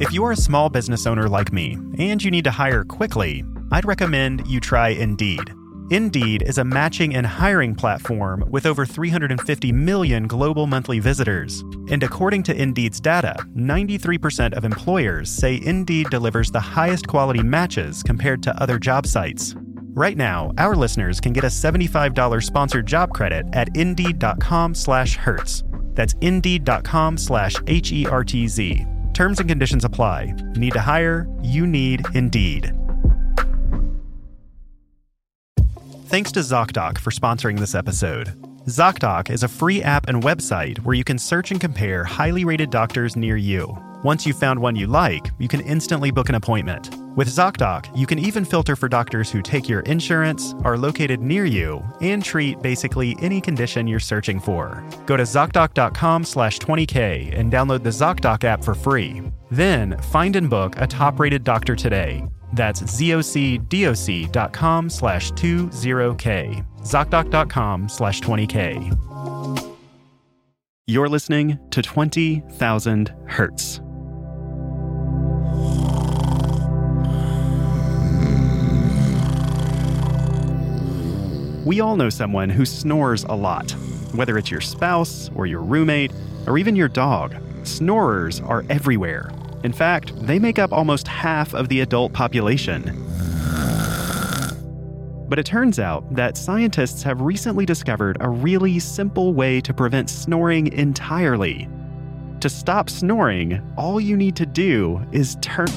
If you're a small business owner like me and you need to hire quickly, I'd recommend you try Indeed. Indeed is a matching and hiring platform with over 350 million global monthly visitors. And according to Indeed's data, 93% of employers say Indeed delivers the highest quality matches compared to other job sites. Right now, our listeners can get a $75 sponsored job credit at indeed.com slash hertz. That's indeed.com slash H E R T Z. Terms and conditions apply. Need to hire? You need Indeed. Thanks to ZocDoc for sponsoring this episode. ZocDoc is a free app and website where you can search and compare highly rated doctors near you. Once you've found one you like, you can instantly book an appointment. With ZocDoc, you can even filter for doctors who take your insurance, are located near you, and treat basically any condition you're searching for. Go to ZocDoc.com slash 20k and download the ZocDoc app for free. Then, find and book a top-rated doctor today. That's zocdoc.com slash 20k. ZocDoc.com slash 20k. You're listening to 20,000 Hertz. We all know someone who snores a lot. Whether it's your spouse or your roommate or even your dog, snorers are everywhere. In fact, they make up almost half of the adult population. But it turns out that scientists have recently discovered a really simple way to prevent snoring entirely. To stop snoring, all you need to do is turn.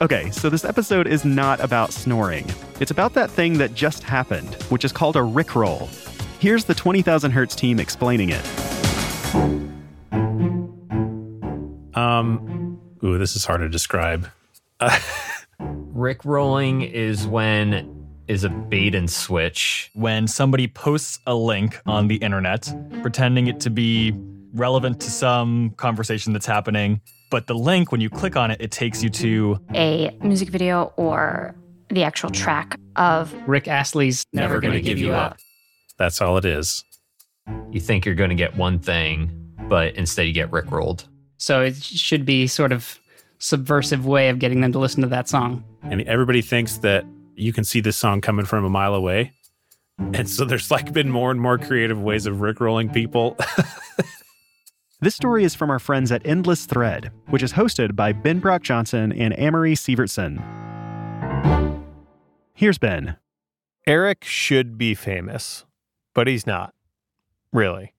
Okay, so this episode is not about snoring. It's about that thing that just happened, which is called a Rickroll. Here's the 20,000 Hertz team explaining it. Um, ooh, this is hard to describe. Rick rolling is when is a bait and switch. when somebody posts a link on the internet, pretending it to be relevant to some conversation that's happening. But the link, when you click on it, it takes you to a music video or the actual track of Rick Astley's Never Gonna Give You Up. That's all it is. You think you're going to get one thing, but instead you get Rick rolled. So it should be sort of subversive way of getting them to listen to that song. And everybody thinks that you can see this song coming from a mile away. And so there's like been more and more creative ways of rickrolling people. This story is from our friends at Endless Thread, which is hosted by Ben Brock Johnson and Amory Sievertson. Here's Ben. Eric should be famous, but he's not. Really.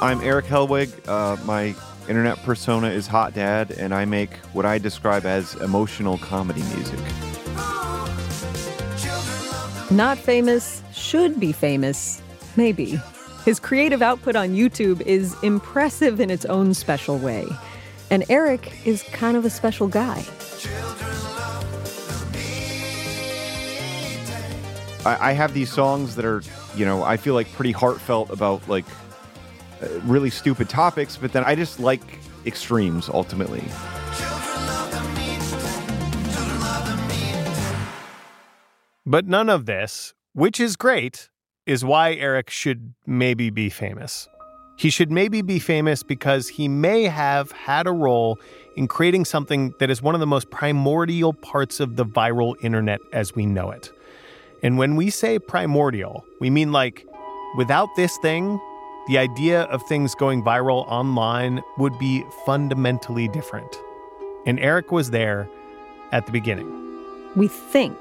I'm Eric Helwig. Uh, my internet persona is Hot Dad, and I make what I describe as emotional comedy music. Not famous, should be famous, maybe. His creative output on YouTube is impressive in its own special way. And Eric is kind of a special guy. I, have these songs that are, you know, I feel like pretty heartfelt about like uh, really stupid topics, but then I just like extremes ultimately. But none of this, which is great, is why Eric should maybe be famous. He should maybe be famous because he may have had a role in creating something that is one of the most primordial parts of the viral internet as we know it. And when we say primordial, we mean like without this thing, the idea of things going viral online would be fundamentally different. And Eric was there at the beginning. We think.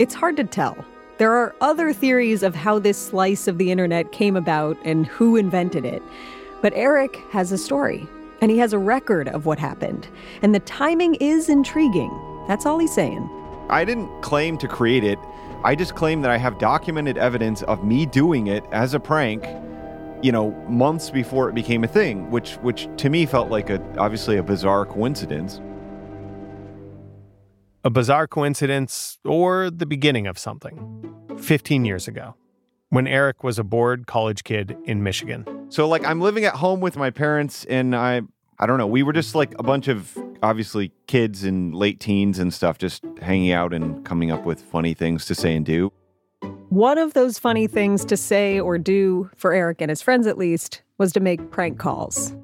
It's hard to tell. There are other theories of how this slice of the internet came about and who invented it. But Eric has a story, and he has a record of what happened. And the timing is intriguing. That's all he's saying. I didn't claim to create it. I just claim that I have documented evidence of me doing it as a prank, you know, months before it became a thing, which which to me felt like a obviously a bizarre coincidence. A bizarre coincidence or the beginning of something. 15 years ago, when Eric was a bored college kid in Michigan. So like I'm living at home with my parents and I I don't know, we were just like a bunch of obviously kids in late teens and stuff just hanging out and coming up with funny things to say and do. One of those funny things to say or do, for Eric and his friends at least, was to make prank calls.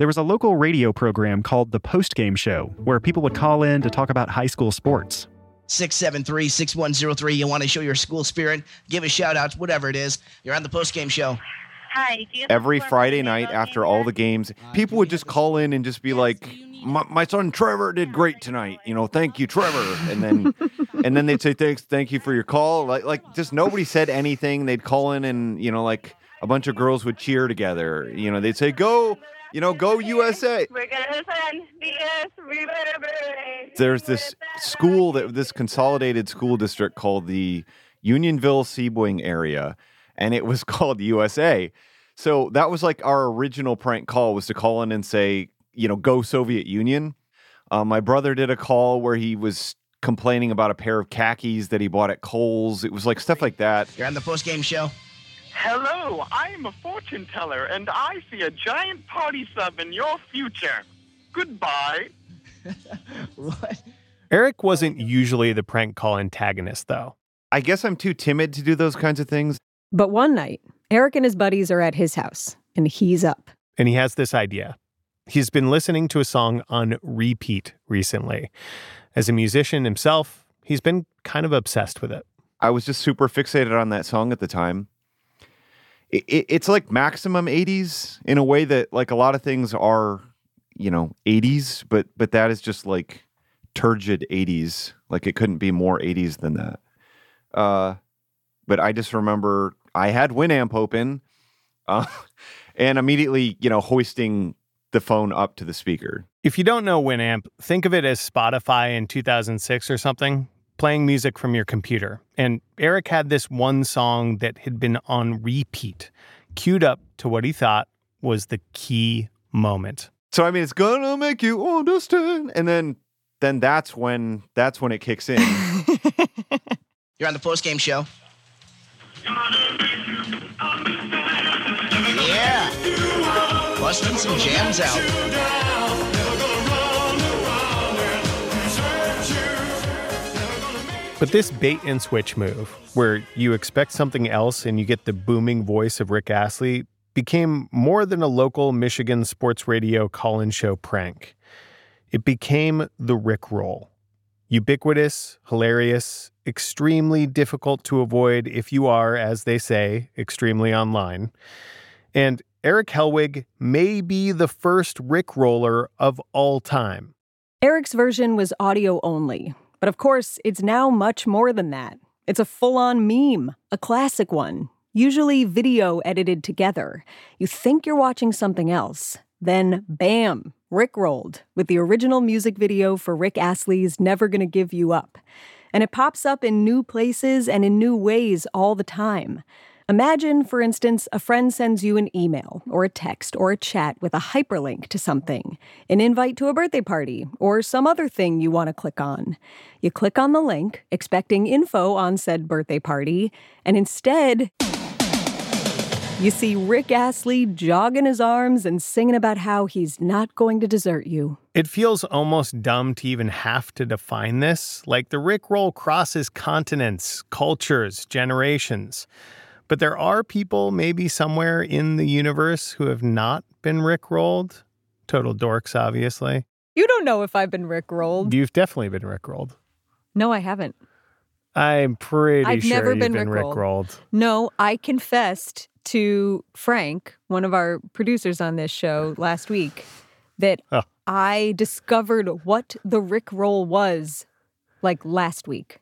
There was a local radio program called The Post Game Show where people would call in to talk about high school sports. 673 6103. You want to show your school spirit, give a shout out, whatever it is. You're on the post game show. Hi. Do you Every Friday night after all the games, people would just call in and just be like, my, my son Trevor did great tonight. You know, thank you, Trevor. And then and then they'd say thanks, thank you for your call. Like like just nobody said anything. They'd call in and you know like a bunch of girls would cheer together. You know, they'd say go, you know, go USA. We're gonna send the S. We better be. There's this school that this consolidated school district called the Unionville Sebewaing area, and it was called USA. So that was like our original prank call was to call in and say, you know, go Soviet Union. Uh, my brother did a call where he was complaining about a pair of khakis that he bought at Kohl's. It was like stuff like that. You're on the post game show. Hello, I'm a fortune teller, and I see a giant party sub in your future. Goodbye. What? Eric wasn't usually the prank call antagonist, though. I guess I'm too timid to do those kinds of things. But one night, Eric and his buddies are at his house, and he's up. And he has this idea. He's been listening to a song on repeat recently. As a musician himself, he's been kind of obsessed with it. I was just super fixated on that song at the time. It, it, it's like maximum 80s in a way that like a lot of things are, you know, 80s, but but that is just like turgid 80s. Like it couldn't be more 80s than that. Uh, but I just remember I had Winamp open, uh, and immediately you know hoisting the phone up to the speaker. If you don't know Winamp, think of it as Spotify in 2006 or something, playing music from your computer. And Eric had this one song that had been on repeat, queued up to what he thought was the key moment. So I mean, it's gonna make you understand, and then then that's when that's when it kicks in. You're on the post game show. Yeah. Busting some jams out. But this bait and switch move, where you expect something else and you get the booming voice of Rick Astley, became more than a local Michigan sports radio call in show prank. It became the Rick roll. Ubiquitous, hilarious, extremely difficult to avoid if you are, as they say, extremely online. And Eric Helwig may be the first Rick roller of all time. Eric's version was audio only, but of course, it's now much more than that. It's a full on meme, a classic one, usually video edited together. You think you're watching something else, then bam, Rick rolled with the original music video for Rick Astley's Never Gonna Give You Up. And it pops up in new places and in new ways all the time. Imagine, for instance, a friend sends you an email or a text or a chat with a hyperlink to something, an invite to a birthday party, or some other thing you want to click on. You click on the link, expecting info on said birthday party, and instead, you see Rick Astley jogging his arms and singing about how he's not going to desert you. It feels almost dumb to even have to define this. Like the Rick roll crosses continents, cultures, generations. But there are people maybe somewhere in the universe who have not been Rick rolled. Total dorks, obviously. You don't know if I've been Rick rolled. You've definitely been Rick rolled. No, I haven't. I'm pretty I've sure never you've been been Rick Rickrolled. rolled. No, I confessed to Frank, one of our producers on this show last week, that Oh. I discovered what the Rick roll was like last week.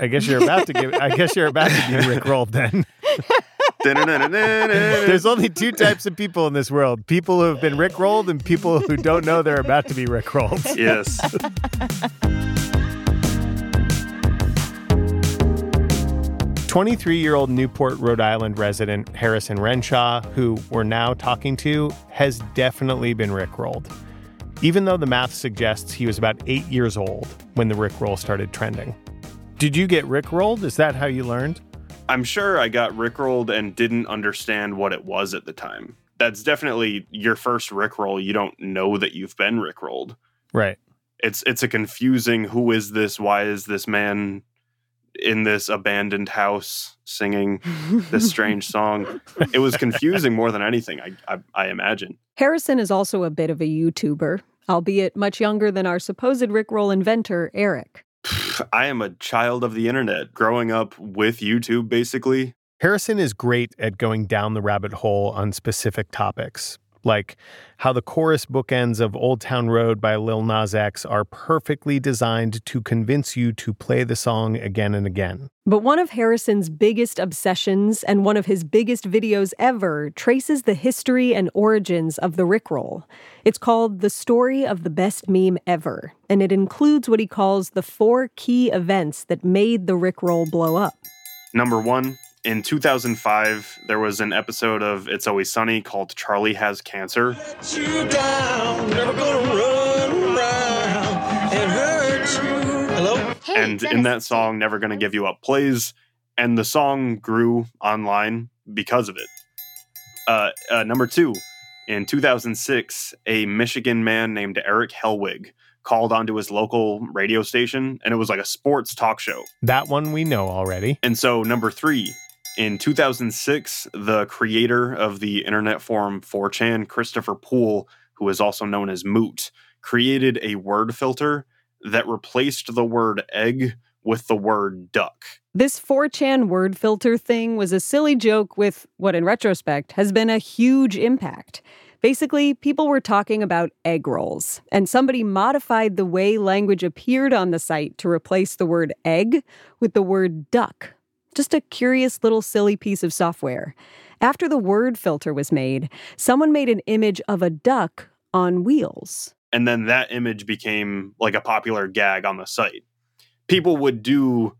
I guess you're about to give. I guess you're about to be Rick rolled then. There's only two types of people in this world: people who have been Rick rolled and people who don't know they're about to be Rick rolled. Yes. 23-year-old Newport, Rhode Island resident Harrison Renshaw, who we're now talking to, has definitely been Rick rolled. Even though the math suggests he was about eight years old when the Rick roll started trending. Did you get Rick rolled? Is that how you learned? I'm sure I got rickrolled and didn't understand what it was at the time. that's definitely your first rickroll. You don't know that you've been rickrolled. Right. It's it's a confusing who is this? Why is this man in this abandoned house singing this strange song? It was confusing more than anything, I, I I imagine. Harrison is also a bit of a YouTuber, albeit much younger than our supposed Rickroll inventor, Eric. I am a child of the internet, growing up with YouTube basically. Harrison is great at going down the rabbit hole on specific topics, like how the chorus bookends of Old Town Road by Lil Nas X are perfectly designed to convince you to play the song again and again. But one of Harrison's biggest obsessions and one of his biggest videos ever traces the history and origins of the Rickroll. It's called The Story of the Best Meme Ever, and it includes what he calls the four key events that made the Rickroll blow up. Number one, in 2005, there was an episode of It's Always Sunny called Charlie Has Cancer. Hello? and in that song, Never Gonna Give You Up plays, and the song grew online because of it. Uh, uh, number two, in 2006, a Michigan man named Eric Helwig called onto his local radio station, and it was like a sports talk show. That one we know already. And so, number three, in 2006, the creator of the internet forum 4chan, Christopher Poole, who is also known as Moot, created a word filter that replaced the word egg with the word duck. This 4chan word filter thing was a silly joke with what, in retrospect, has been a huge impact. Basically, people were talking about egg rolls, and somebody modified the way language appeared on the site to replace the word egg with the word duck. Just a curious little silly piece of software. After the word filter was made, someone made an image of a duck on wheels. And then that image became like a popular gag on the site. People would do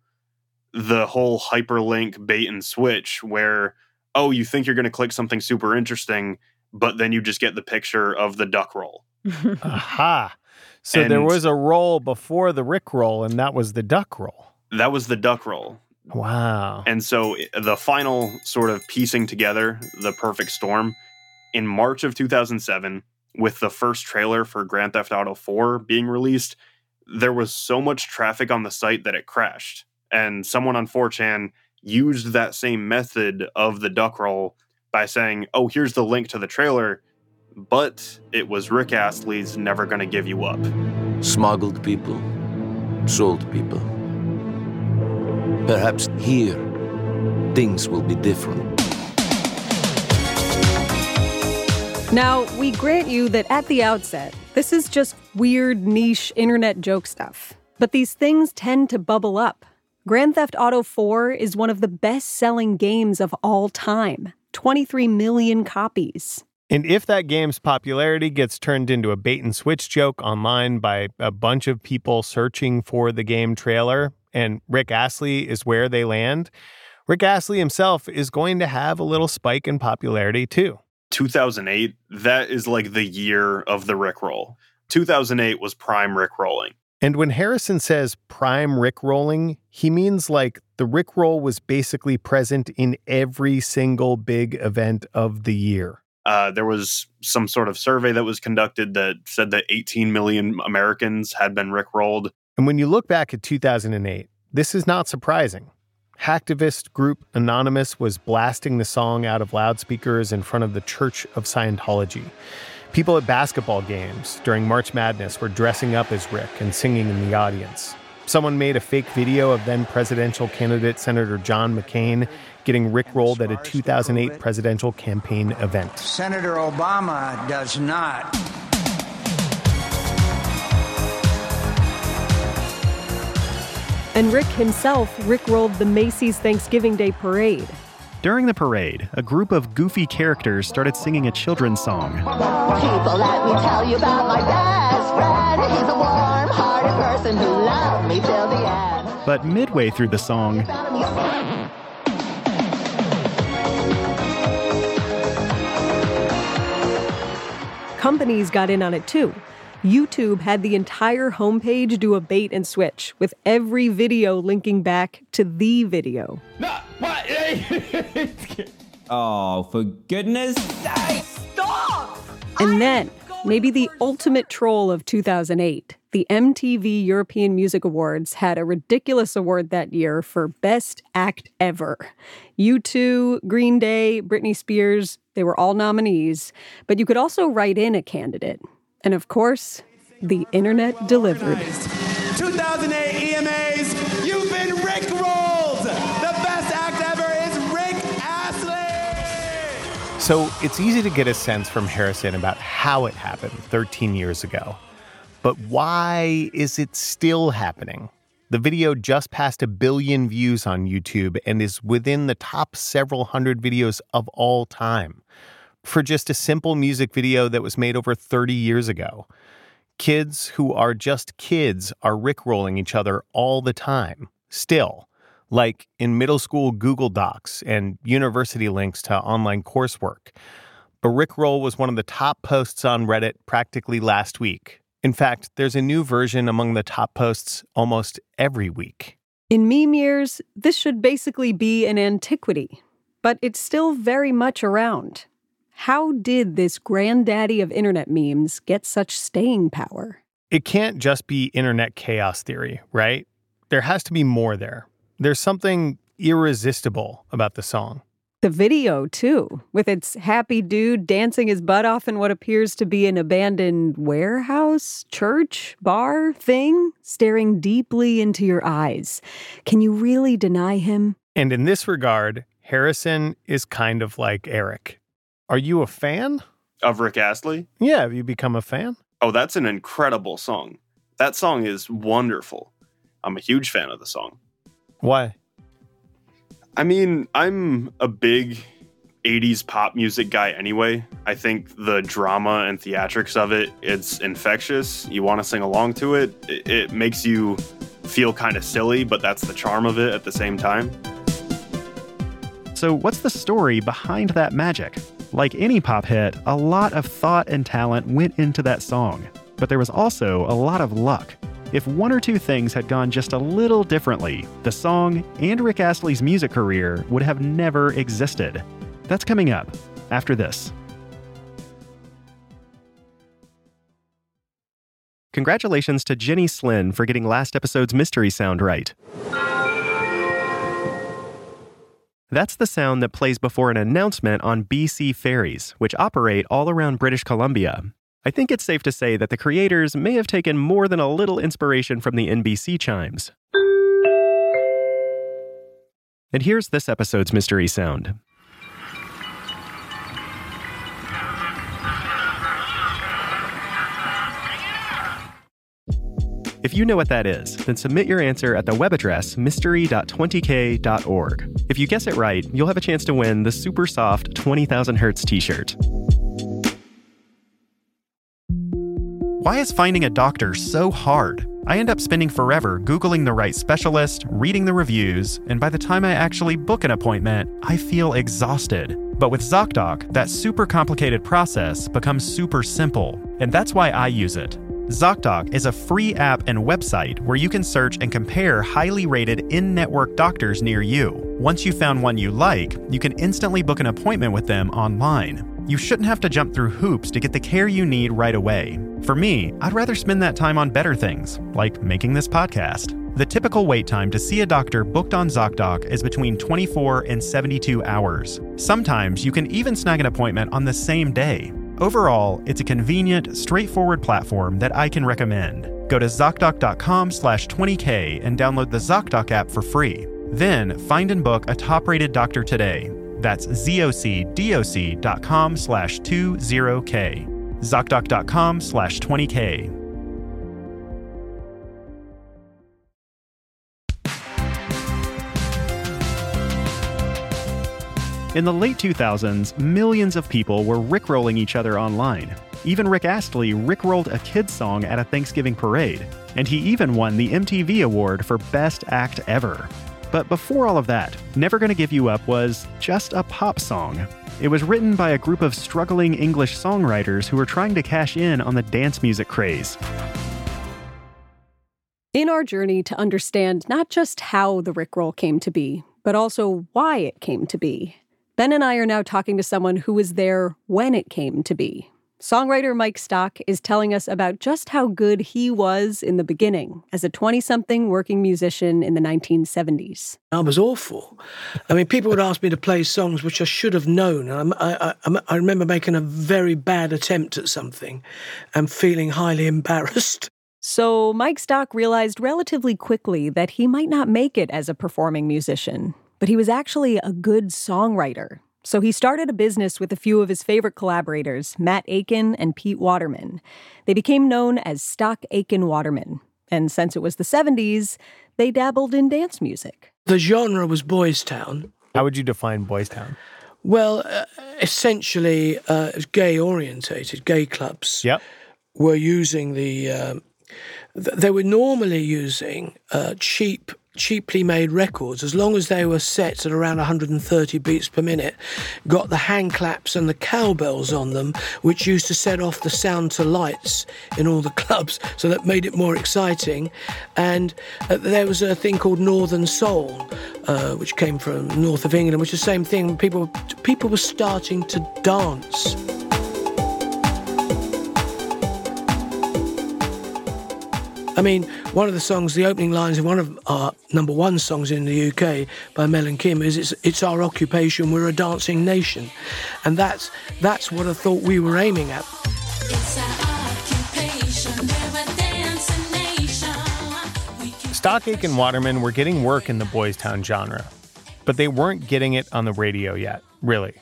the whole hyperlink bait and switch where, oh, you think you're going to click something super interesting, but then you just get the picture of the duck roll. Aha. So there was a roll before the Rick roll, and that was the duck roll. That was the duck roll. Wow. And so the final sort of piecing together the perfect storm in March of 2007, with the first trailer for Grand Theft Auto 4 being released, there was so much traffic on the site that it crashed. And someone on 4chan used that same method of the duck roll by saying, oh, here's the link to the trailer, but it was Rick Astley's Never Gonna Give You Up. Smuggled people, sold people. Perhaps here, things will be different. Now, we grant you that at the outset, this is just weird, niche internet joke stuff. But these things tend to bubble up. Grand Theft Auto 4 is one of the best selling games of all time 23 million copies. And if that game's popularity gets turned into a bait and switch joke online by a bunch of people searching for the game trailer, and Rick Astley is where they land, Rick Astley himself is going to have a little spike in popularity too. 2008, that is like the year of the Rickroll. 2008 was prime Rickrolling. And when Harrison says prime Rick rolling, he means like the Rick roll was basically present in every single big event of the year. Uh, there was some sort of survey that was conducted that said that 18 million Americans had been Rickrolled. And when you look back at 2008, this is not surprising. Hacktivist group Anonymous was blasting the song out of loudspeakers in front of the Church of Scientology. People at basketball games during March Madness were dressing up as Rick and singing in the audience. Someone made a fake video of then presidential candidate Senator John McCain getting rickrolled at a 2008 presidential campaign event. Senator Obama does not. And Rick himself rickrolled the Macy's Thanksgiving Day parade. During the parade, a group of goofy characters started singing a children's song. People, let me tell you about my best friend. He's a warm-hearted person who loved me till the end. But midway through the song, Companies got in on it too. YouTube had the entire homepage do a bait and switch, with every video linking back to the video. Oh, for goodness sakes! And then, maybe the ultimate troll of 2008, the MTV European Music Awards had a ridiculous award that year for Best Act Ever. U2, Green Day, Britney Spears, they were all nominees, but you could also write in a candidate. And of course, the internet delivered. 2008 EMAs, you've been Rick rolled. The best act ever is Rick Astley. So it's easy to get a sense from Harrison about how it happened 13 years ago. But why is it still happening? The video just passed a billion views on YouTube and is within the top several hundred videos of all time for just a simple music video that was made over 30 years ago. Kids who are just kids are rickrolling each other all the time, still, like in middle school Google Docs and university links to online coursework. A rickroll was one of the top posts on Reddit practically last week. In fact, there's a new version among the top posts almost every week. In meme years, this should basically be an antiquity, but it's still very much around. How did this granddaddy of internet memes get such staying power? It can't just be internet chaos theory, right? There has to be more there. There's something irresistible about the song. The video, too, with its happy dude dancing his butt off in what appears to be an abandoned warehouse, church, bar thing, staring deeply into your eyes. Can you really deny him? And in this regard, Harrison is kind of like Eric. Are you a fan? Of Rick Astley? Yeah, have you become a fan? Oh, that's an incredible song. That song is wonderful. I'm a huge fan of the song. Why? I mean, I'm a big 80s pop music guy anyway. I think the drama and theatrics of it, it's infectious. You want to sing along to it. It, it makes you feel kind of silly, but that's the charm of it at the same time. So, what's the story behind that magic? Like any pop hit, a lot of thought and talent went into that song, but there was also a lot of luck. If one or two things had gone just a little differently, the song and Rick Astley's music career would have never existed. That's coming up after this. Congratulations to Jenny Slynn for getting last episode's mystery sound right. That's the sound that plays before an announcement on BC ferries, which operate all around British Columbia. I think it's safe to say that the creators may have taken more than a little inspiration from the NBC chimes. And here's this episode's mystery sound. If you know what that is, then submit your answer at the web address mystery.20k.org. If you guess it right, you'll have a chance to win the super soft 20,000 Hertz t shirt. Why is finding a doctor so hard? I end up spending forever Googling the right specialist, reading the reviews, and by the time I actually book an appointment, I feel exhausted. But with ZocDoc, that super complicated process becomes super simple, and that's why I use it. ZocDoc is a free app and website where you can search and compare highly rated in network doctors near you. Once you've found one you like, you can instantly book an appointment with them online. You shouldn't have to jump through hoops to get the care you need right away. For me, I'd rather spend that time on better things, like making this podcast. The typical wait time to see a doctor booked on ZocDoc is between 24 and 72 hours. Sometimes you can even snag an appointment on the same day. Overall, it's a convenient, straightforward platform that I can recommend. Go to ZocDoc.com slash 20k and download the ZocDoc app for free. Then find and book a top-rated doctor today. That's zocdoc.com slash 20k. ZocDoc.com slash 20k. In the late 2000s, millions of people were rickrolling each other online. Even Rick Astley rickrolled a kid's song at a Thanksgiving parade, and he even won the MTV Award for Best Act Ever. But before all of that, Never Gonna Give You Up was just a pop song. It was written by a group of struggling English songwriters who were trying to cash in on the dance music craze. In our journey to understand not just how the Rickroll came to be, but also why it came to be, Ben and I are now talking to someone who was there when it came to be. songwriter Mike Stock is telling us about just how good he was in the beginning as a 20 something working musician in the 1970s. I was awful. I mean, people would ask me to play songs which I should have known. And I, I, I remember making a very bad attempt at something and feeling highly embarrassed. So Mike Stock realized relatively quickly that he might not make it as a performing musician, but he was actually a good songwriter. So he started a business with a few of his favorite collaborators, Matt Aitken and Pete Waterman. They became known as Stock Aitken Waterman. And since it was the 70s, they dabbled in dance music. The genre was Boys Town. How would you define Boys Town? Well, uh, essentially, uh, gay orientated, gay clubs yep. were using the. Um, th- they were normally using uh, cheap cheaply made records, as long as they were set at around 130 beats per minute, got the hand claps and the cowbells on them, which used to set off the sound to lights in all the clubs, so that made it more exciting. And uh, there was a thing called Northern Soul, uh, which came from north of England, which is the same thing. People people were starting to dance. I mean, one of the songs, the opening lines in one of our number one songs in the UK by Mel and Kim is "It's, it's our occupation. We're a dancing nation," and that's that's what I thought we were aiming at. Stock Aitken Waterman were getting work in the Boys Town genre, but they weren't getting it on the radio yet, really.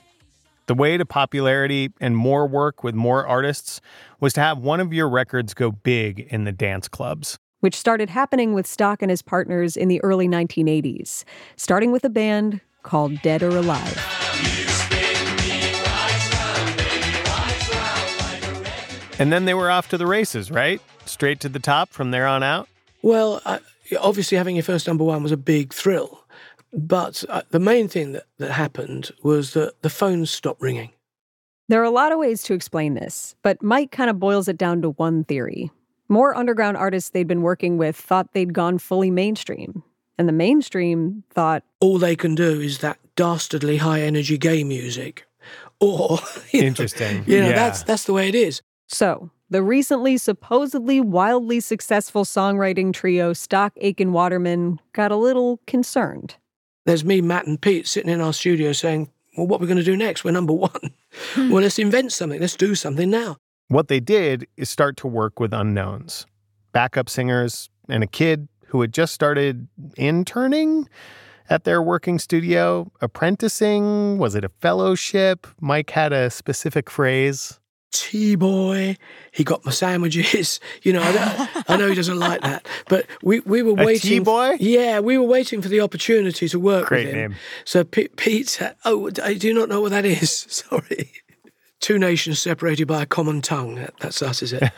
The way to popularity and more work with more artists was to have one of your records go big in the dance clubs. Which started happening with Stock and his partners in the early 1980s, starting with a band called Dead or Alive. And then they were off to the races, right? Straight to the top from there on out? Well, uh, obviously, having your first number one was a big thrill. But uh, the main thing that, that happened was that the phones stopped ringing. There are a lot of ways to explain this, but Mike kind of boils it down to one theory. More underground artists they'd been working with thought they'd gone fully mainstream. And the mainstream thought all they can do is that dastardly high energy gay music. Or interesting. Know, you know, yeah. that's that's the way it is. So the recently supposedly wildly successful songwriting trio Stock Aitken Waterman got a little concerned. There's me, Matt, and Pete sitting in our studio saying, Well, what are we going to do next? We're number one. Hmm. well, let's invent something. Let's do something now. What they did is start to work with unknowns backup singers and a kid who had just started interning at their working studio, apprenticing. Was it a fellowship? Mike had a specific phrase. T boy. He got my sandwiches. You know, I, I, know he doesn't like that, but we, we were waiting. T boy? Yeah, we were waiting for the opportunity to work Great with him. name. So P- Pete Oh, I do not know what that is. Sorry. Two nations separated by a common tongue. That, that's us, is it?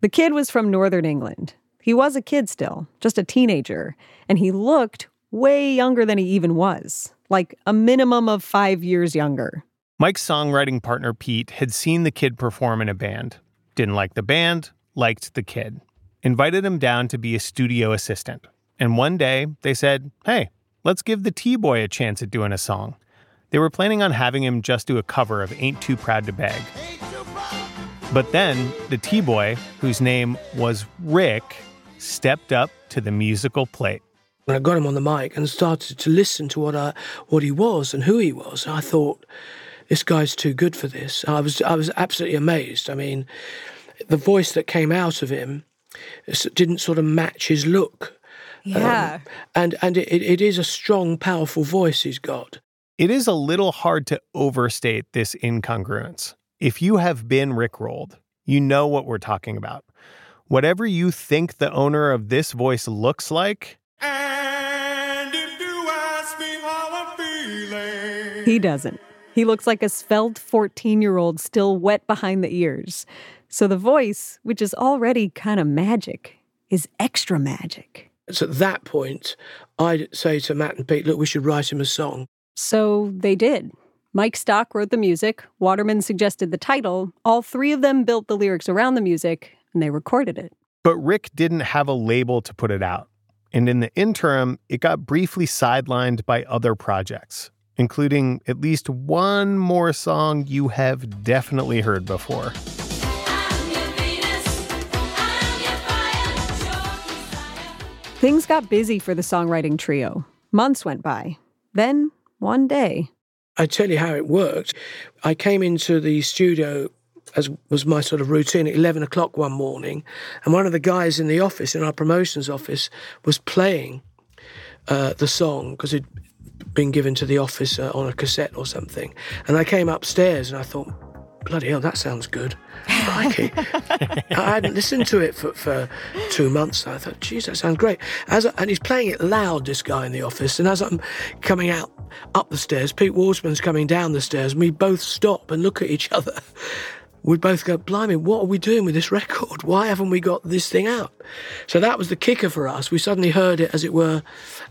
the kid was from Northern England. He was a kid still, just a teenager, and he looked way younger than he even was, like a minimum of five years younger. Mike's songwriting partner Pete had seen the kid perform in a band, didn't like the band, liked the kid, invited him down to be a studio assistant. And one day they said, hey, let's give the T Boy a chance at doing a song. They were planning on having him just do a cover of Ain't Too Proud to Beg. But then the T Boy, whose name was Rick, stepped up to the musical plate. When I got him on the mic and started to listen to what I, what he was and who he was, I thought, this guy's too good for this. I was I was absolutely amazed. I mean, the voice that came out of him didn't sort of match his look. Yeah. Um, and and it, it is a strong, powerful voice he's got. It is a little hard to overstate this incongruence. If you have been rickrolled, you know what we're talking about. Whatever you think the owner of this voice looks like, he doesn't. He looks like a svelte 14 year old still wet behind the ears. So the voice, which is already kind of magic, is extra magic. So at that point, I'd say to Matt and Pete, look, we should write him a song. So they did. Mike Stock wrote the music, Waterman suggested the title, all three of them built the lyrics around the music, and they recorded it. But Rick didn't have a label to put it out. And in the interim, it got briefly sidelined by other projects including at least one more song you have definitely heard before. Things got busy for the songwriting trio. Months went by. Then, one day, I tell you how it worked. I came into the studio as was my sort of routine at 11 o'clock one morning, and one of the guys in the office, in our promotions office, was playing uh, the song because it'd been given to the office uh, on a cassette or something. And I came upstairs and I thought, bloody hell, that sounds good. Crikey. I hadn't listened to it for, for two months. I thought, geez, that sounds great. As I, and he's playing it loud, this guy in the office. And as I'm coming out up the stairs, Pete Waterman's coming down the stairs, and we both stop and look at each other. We both go, blimey, what are we doing with this record? Why haven't we got this thing out? So that was the kicker for us. We suddenly heard it, as it were,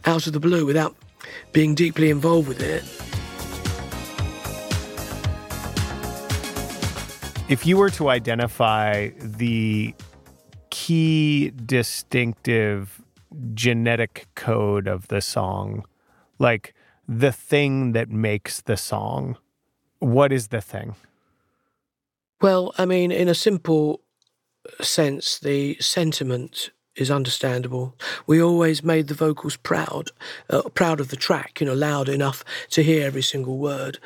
out of the blue without being deeply involved with it. If you were to identify the key distinctive genetic code of the song, like the thing that makes the song, what is the thing? Well, I mean, in a simple sense, the sentiment is understandable. We always made the vocals proud, uh, proud of the track, you know, loud enough to hear every single word.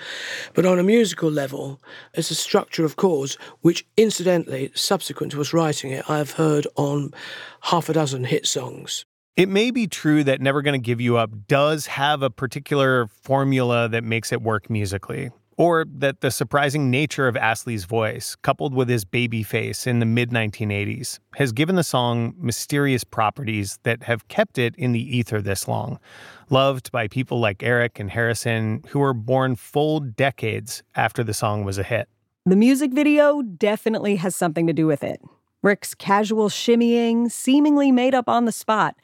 But on a musical level, it's a structure of chords, which incidentally, subsequent to us writing it, I have heard on half a dozen hit songs. It may be true that Never Gonna Give You Up does have a particular formula that makes it work musically or that the surprising nature of Astley's voice, coupled with his baby face in the mid 1980s, has given the song mysterious properties that have kept it in the ether this long, loved by people like Eric and Harrison, who were born full decades after the song was a hit. the music video definitely has something to do with it. Rick's casual shimmying, seemingly made up on the spot,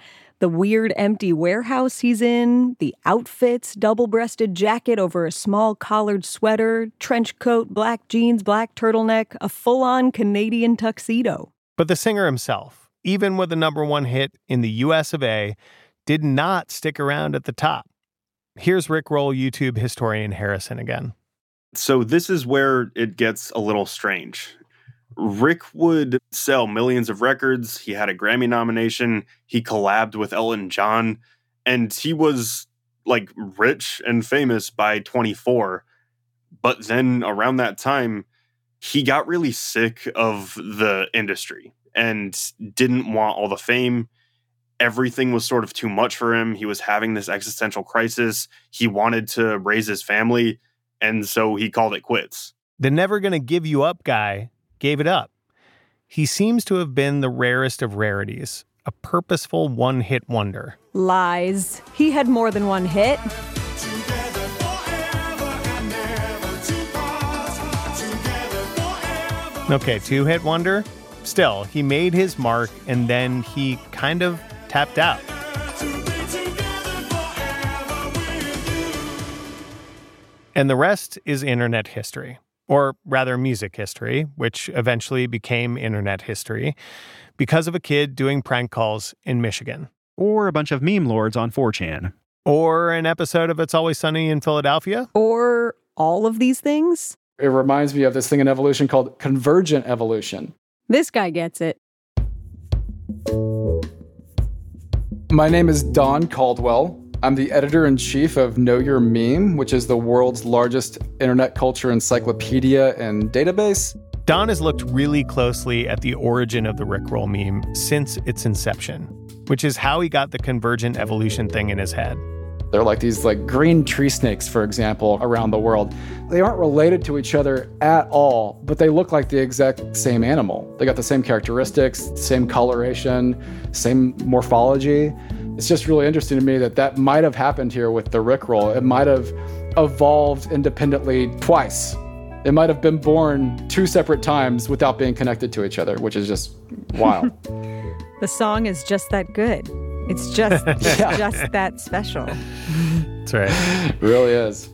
the weird empty warehouse he's in, the outfits, double breasted jacket over a small collared sweater, trench coat, black jeans, black turtleneck, a full on Canadian tuxedo. But the singer himself, even with a number one hit in the US of A, did not stick around at the top. Here's Rick Roll YouTube historian Harrison again. So this is where it gets a little strange. Rick would sell millions of records. He had a Grammy nomination. He collabed with Elton John, and he was like rich and famous by 24. But then around that time, he got really sick of the industry and didn't want all the fame. Everything was sort of too much for him. He was having this existential crisis. He wanted to raise his family, and so he called it quits. The never gonna give you up guy gave it up. He seems to have been the rarest of rarities, a purposeful one hit wonder. Lies. He had more than one hit. Okay, two hit wonder? Still, he made his mark and then he kind of tapped out. And the rest is internet history, or rather music history, which eventually became internet history because of a kid doing prank calls in Michigan. Or a bunch of meme lords on 4chan. Or an episode of It's Always Sunny in Philadelphia. Or all of these things. It reminds me of this thing in evolution called convergent evolution. This guy gets it. My name is Don Caldwell. I'm the editor in chief of Know Your Meme, which is the world's largest internet culture encyclopedia and database. Don has looked really closely at the origin of the Rickroll meme since its inception, which is how he got the convergent evolution thing in his head. They're like these like green tree snakes, for example, around the world. They aren't related to each other at all, but they look like the exact same animal. They got the same characteristics, same coloration, same morphology. It's just really interesting to me that that might have happened here with the Rickroll. It might have evolved independently twice. It might have been born two separate times without being connected to each other, which is just wild. The song is just that good. It's just Yeah. just that special. That's right. It really is.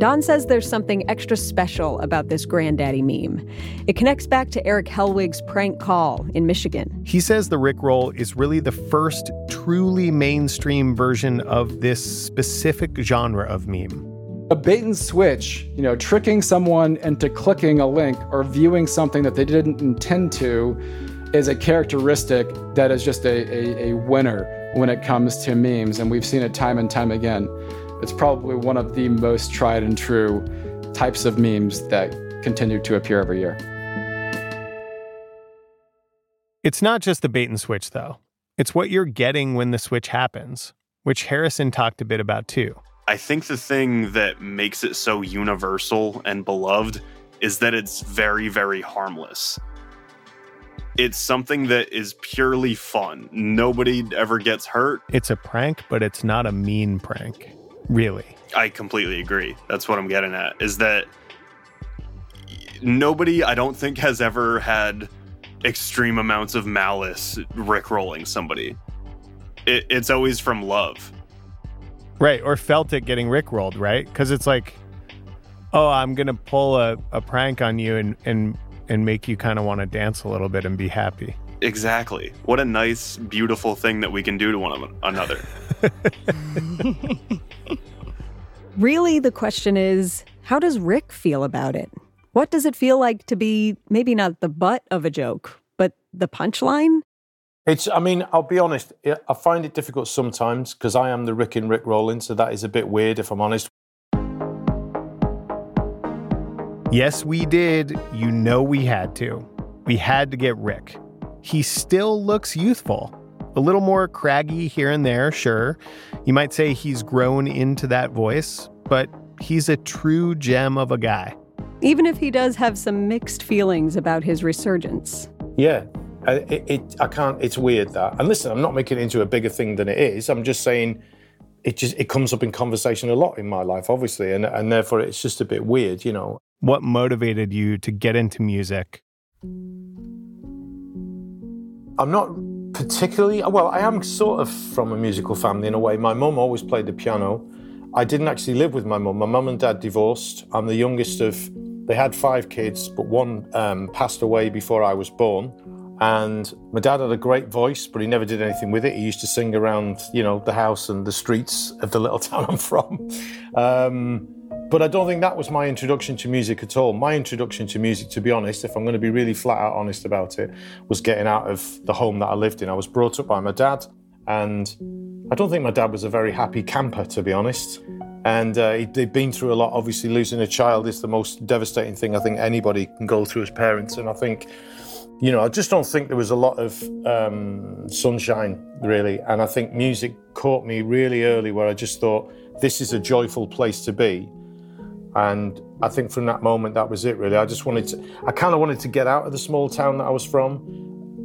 Don says there's something extra special about this granddaddy meme. It connects back to Eric Hellwig's prank call in Michigan. He says the Rickroll is really the first truly mainstream version of this specific genre of meme. A bait and switch, you know, tricking someone into clicking a link or viewing something that they didn't intend to, is a characteristic that is just a, a, a winner when it comes to memes. And we've seen it time and time again. It's probably one of the most tried and true types of memes that continue to appear every year. It's not just the bait and switch, though. It's what you're getting when the switch happens, which Harrison talked a bit about too. I think the thing that makes it so universal and beloved is that it's very, very harmless. It's something that is purely fun. Nobody ever gets hurt. It's a prank, but it's not a mean prank, really. I completely agree. That's what I'm getting at. Is that nobody, I don't think, has ever had extreme amounts of malice rickrolling somebody. It, it's always from love. Right. Or felt it getting rickrolled, right? Because it's like, oh, I'm going to pull a, a prank on you and, and, and make you kind of want to dance a little bit and be happy. Exactly. What a nice, beautiful thing that we can do to one another. Really, the question is how does Rick feel about it? What does it feel like to be maybe not the butt of a joke, but the punchline? It's, I mean, I'll be honest, I find it difficult sometimes because I am the Rick and Rick rolling, so that is a bit weird if I'm honest. Yes, we did. You know we had to. We had to get Rick. He still looks youthful. A little more craggy here and there, sure. You might say he's grown into that voice, but he's a true gem of a guy. Even if he does have some mixed feelings about his resurgence. Yeah, it, it, I can't. It's weird that. And listen, I'm not making it into a bigger thing than it is. I'm just saying it just it comes up in conversation a lot in my life, obviously, and and therefore it's just a bit weird, you know. What motivated you to get into music? I'm not particularly well. I am sort of from a musical family in a way. My mum always played the piano. I didn't actually live with my mum. My mum and dad divorced. I'm the youngest of they had five kids, but one um, passed away before I was born. And my dad had a great voice, but he never did anything with it. He used to sing around, you know, the house and the streets of the little town I'm from. Um, but I don't think that was my introduction to music at all. My introduction to music, to be honest, if I'm going to be really flat out honest about it, was getting out of the home that I lived in. I was brought up by my dad, and I don't think my dad was a very happy camper, to be honest. And uh, they'd been through a lot. Obviously, losing a child is the most devastating thing I think anybody can go through as parents. And I think, you know, I just don't think there was a lot of um, sunshine, really. And I think music caught me really early where I just thought, this is a joyful place to be. And I think from that moment, that was it, really. I just wanted to, I kind of wanted to get out of the small town that I was from,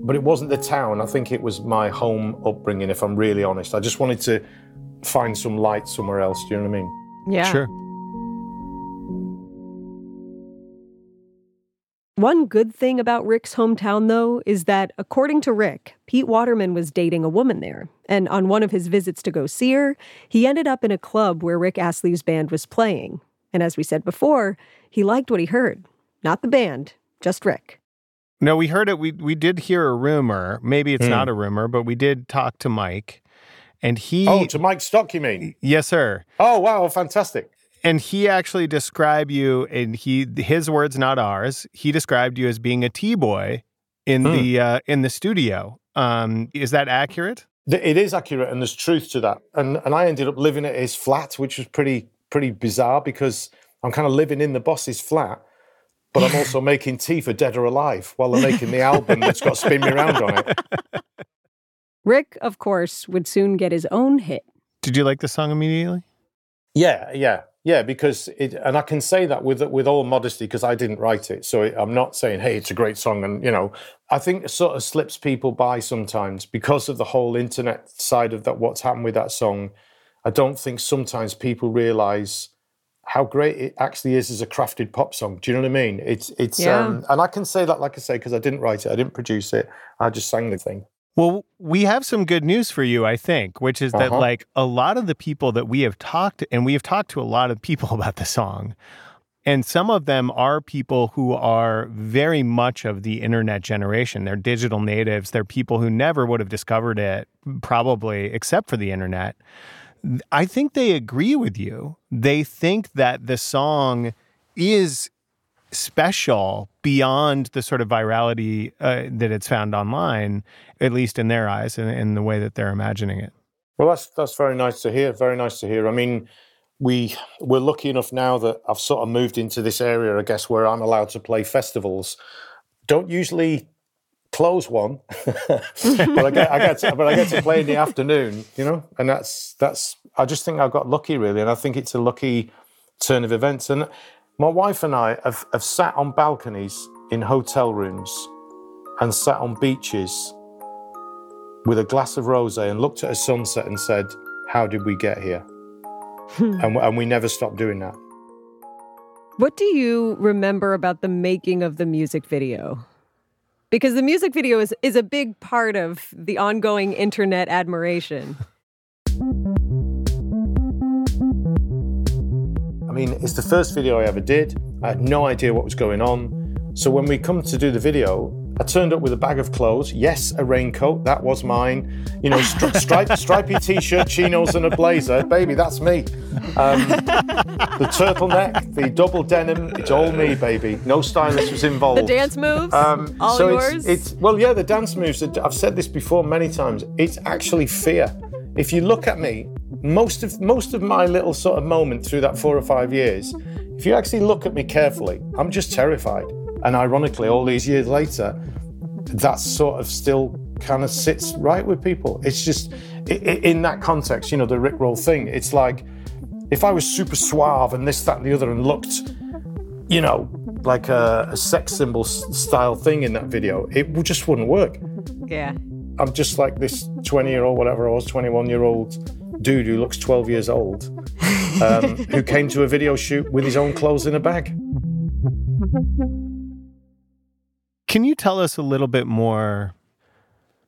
but it wasn't the town. I think it was my home upbringing, if I'm really honest. I just wanted to find some light somewhere else. Do you know what I mean? Yeah. Sure. One good thing about Rick's hometown, though, is that according to Rick, Pete Waterman was dating a woman there. And on one of his visits to go see her, he ended up in a club where Rick Astley's band was playing. And as we said before, he liked what he heard. Not the band, just Rick. No, we heard it. We we did hear a rumor. Maybe it's Hmm. not a rumor, but we did talk to Mike, and he. Oh, to Mike Stock, you mean? Yes, sir. Oh, wow, fantastic. And he actually described you, and he his words, not ours. He described you as being a tea boy in Hmm. the uh, in the studio. Um, is that accurate? It is accurate, and there's truth to that. And and I ended up living at his flat, which was pretty pretty bizarre because I'm kind of living in the boss's flat, but I'm also making tea for Dead or Alive while they're making the album that's got Spin Me Round on it. Rick, of course, would soon get his own hit. Did you like the song immediately? Yeah, yeah, yeah. Because it, and I can say that with with all modesty because I didn't write it, so I'm not saying, "Hey, it's a great song." And you know, I think it sort of slips people by sometimes because of the whole internet side of that. What's happened with that song? I don't think sometimes people realize how great it actually is as a crafted pop song. Do you know what I mean? It's it's Yeah. um, and I can say that, like I say, because I didn't write it, I didn't produce it, I just sang the thing. Well, we have some good news for you, I think, which is that Uh-huh. like a lot of the people that we have talked and we have talked to a lot of people about the song. And some of them are people who are very much of the internet generation. They're digital natives. They're people who never would have discovered it, probably except for the internet. I think they agree with you. They think that the song is special beyond the sort of virality uh, that it's found online, at least in their eyes and in the way that they're imagining it. Well, that's that's very nice to hear. Very nice to hear. I mean, we we're lucky enough now that I've sort of moved into this area, I guess, where I'm allowed to play festivals. Don't usually close one, but I get, I get to, but I get to play in the afternoon, you know, and that's that's. I just think I got lucky, really, and I think it's a lucky turn of events. And my wife and I have, have sat on balconies in hotel rooms and sat on beaches with a glass of rosé and looked at a sunset and said, "How did we get here?" Hmm. and, and we never stopped doing that. What do you remember about the making of the music video? Because the music video is, is a big part of the ongoing internet admiration. I mean, it's the first video I ever did. I had no idea what was going on. So when we come to do the video, I turned up with a bag of clothes. Yes, a raincoat. That was mine. You know, stri- stripe, stripy t-shirt, chinos, and a blazer. Baby, that's me. Um, the turtleneck, the double denim. It's all me, baby. No stylist was involved. The dance moves, Um, all so yours. It's, it's well, yeah, the dance moves. I've said this before many times. It's actually fear. If you look at me, most of most of my little sort of moment through that four or five years, if you actually look at me carefully, I'm just terrified. And ironically, all these years later, that sort of still kind of sits right with people. It's just in that context, you know, the Rickroll thing. It's like if I was super suave and this, that, and the other, and looked, you know, like a, a sex symbol style thing in that video, it just wouldn't work. yeah. I'm just like this 20 year old, whatever I was, 21 year old dude who looks 12 years old, um, who came to a video shoot with his own clothes in a bag. Can you tell us a little bit more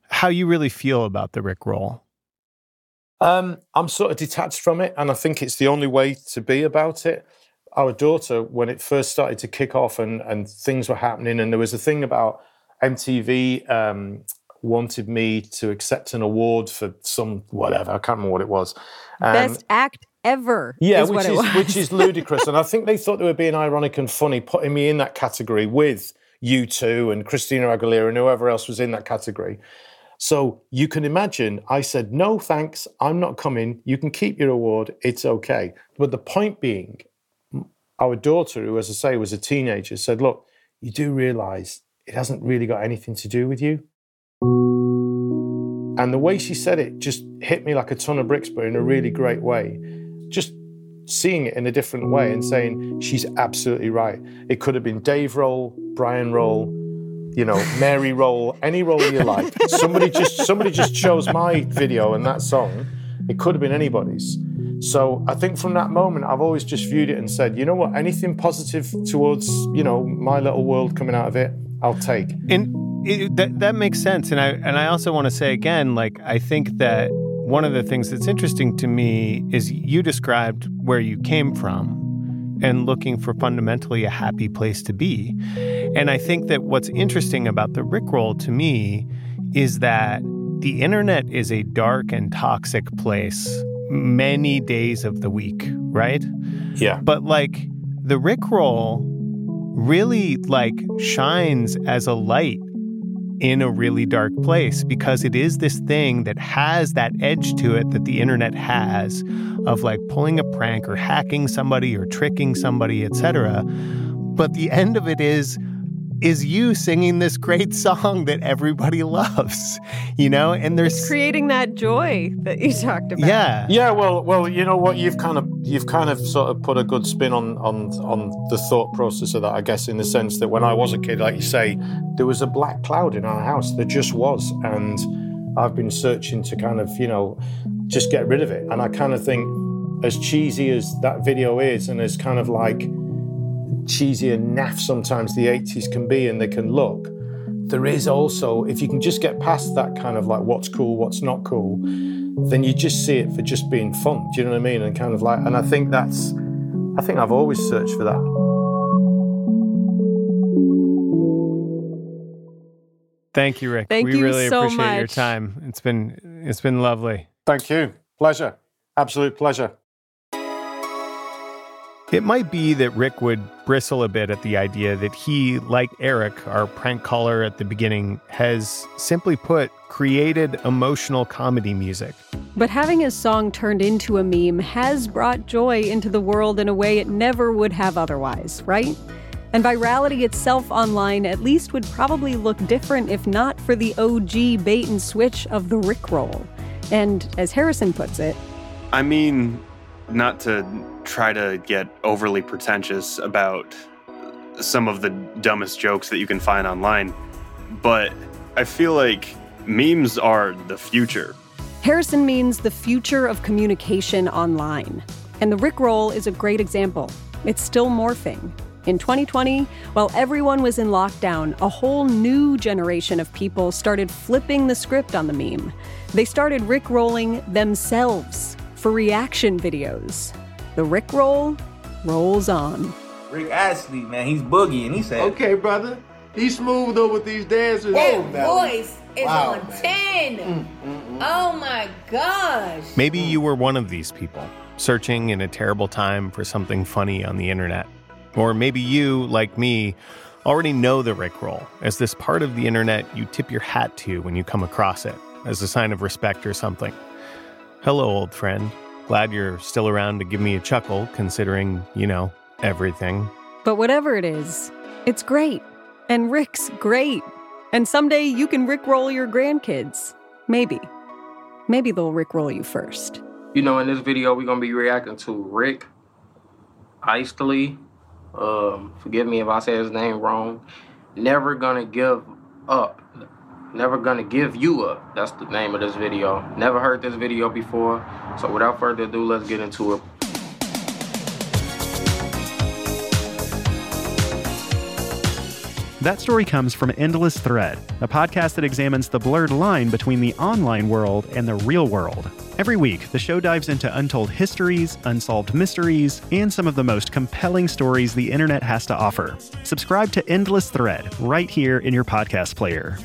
how you really feel about the Rick roll? Um, I'm sort of detached from it, and I think it's the only way to be about it. Our daughter, when it first started to kick off and, and things were happening, and there was a thing about MTV um, wanted me to accept an award for some whatever, I can't remember what it was. Um, Best act ever. yeah, is which what it is which is ludicrous, and I think they thought they were being ironic and funny, putting me in that category with U2 and Christina Aguilera and whoever else was in that category. So you can imagine, I said, no, thanks, I'm not coming. You can keep your award, it's okay. But the point being, our daughter, who, as I say, was a teenager, said, look, you do realize it hasn't really got anything to do with you. And the way she said it just hit me like a ton of bricks, but in a really great way. Just seeing it in a different way and saying, she's absolutely right. It could have been Dave Roll, Brian Roll, you know, Mary Roll, any role you like. somebody just somebody just chose my video and that song. It could have been anybody's. So I think from that moment, I've always just viewed it and said, you know what, anything positive towards, you know, my little world coming out of it, I'll take. And it, that that makes sense. And I and I also want to say again, like I think that one of the things that's interesting to me is you described where you came from and looking for fundamentally a happy place to be. And I think that what's interesting about the Rickroll to me is that the internet is a dark and toxic place many days of the week, right? Yeah. But like the Rickroll really like shines as a light in a really dark place because it is this thing that has that edge to it that the internet has of like pulling a prank or hacking somebody or tricking somebody etc but the end of it is is you singing this great song that everybody loves you know and there's creating that joy that you talked about. yeah Yeah, well, well, you know what? You've kind of you've kind of sort of put a good spin on on on the thought process of that, I guess, in the sense that when I was a kid, like you say, there was a black cloud in our house. There just was, and I've been searching to kind of you know just get rid of it. And I kind of think, as cheesy as that video is, and as kind of like cheesy and naff sometimes the 80s can be and they can look. There is also if you can just get past that kind of like what's cool what's not cool then you just see it for just being fun. Do you know what i mean? And kind of like and i think that's i think i've always searched for that. Thank you rick. Thank we you really so appreciate your time. It's been it's been lovely. Thank you. Pleasure. Absolute pleasure. It might be that Rick would bristle a bit at the idea that he, like Eric, our prank caller at the beginning, has simply put created emotional comedy music. But having his song turned into a meme has brought joy into the world in a way it never would have otherwise, right? And virality itself online at least would probably look different if not for the OG bait and switch of the Rickroll. And as Harrison puts it, I mean, not to try to get overly pretentious about some of the dumbest jokes that you can find online, but I feel like memes are the future. Harrison means the future of communication online. And the Rickroll is a great example. It's still morphing. In 2020, while everyone was in lockdown, a whole new generation of people started flipping the script on the meme. They started Rickrolling themselves for reaction videos. The Rickroll rolls on. Rick Astley, man, he's boogie, and he said, Okay, brother. He's smooth though with these dancers. That oh, voice is Wow, on man. 10. Mm, mm, mm. Oh my gosh. Maybe you were one of these people, searching in a terrible time for something funny on the internet. Or maybe you, like me, already know the Rickroll as this part of the internet you tip your hat to when you come across it, as a sign of respect or something. Hello, old friend. Glad you're still around to give me a chuckle, considering, you know, everything. But whatever it is, it's great. And Rick's great. And someday you can Rickroll your grandkids. Maybe. Maybe they'll Rickroll you first. You know, in this video, we're gonna be reacting to Rick Eastley. Um, forgive me if I say his name wrong. Never gonna give up. Never gonna give you up. That's the name of this video. Never heard this video before. So without further ado, let's get into it. That story comes from Endless Thread, a podcast that examines the blurred line between the online world and the real world. Every week, the show dives into untold histories, unsolved mysteries, and some of the most compelling stories the internet has to offer. Subscribe to Endless Thread right here in your podcast player.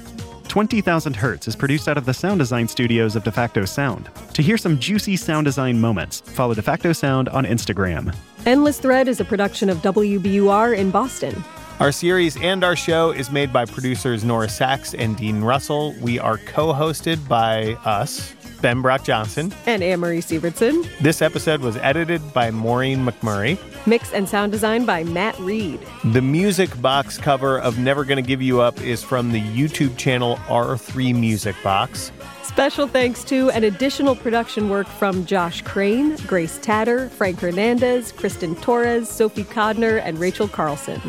20,000 Hertz is produced out of the sound design studios of DeFacto Sound. To hear some juicy sound design moments, follow DeFacto Sound on Instagram. Endless Thread is a production of WBUR in Boston. Our series and our show is made by producers Nora Saks and Dean Russell. We are co hosted by us, Ben Brock Johnson. And Amory Sivertson. This episode was edited by Maureen McMurray. Mix and sound design by Matt Reed. The music box cover of Never Gonna Give You Up is from the YouTube channel R3 Music Box. Special thanks to and additional production work from Josh Crane, Grace Tatter, Frank Hernandez, Kristen Torres, Sophie Codner, and Rachel Carlson.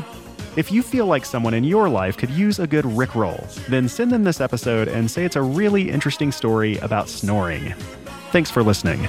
If you feel like someone in your life could use a good Rickroll, then send them this episode and say it's a really interesting story about snoring. Thanks for listening.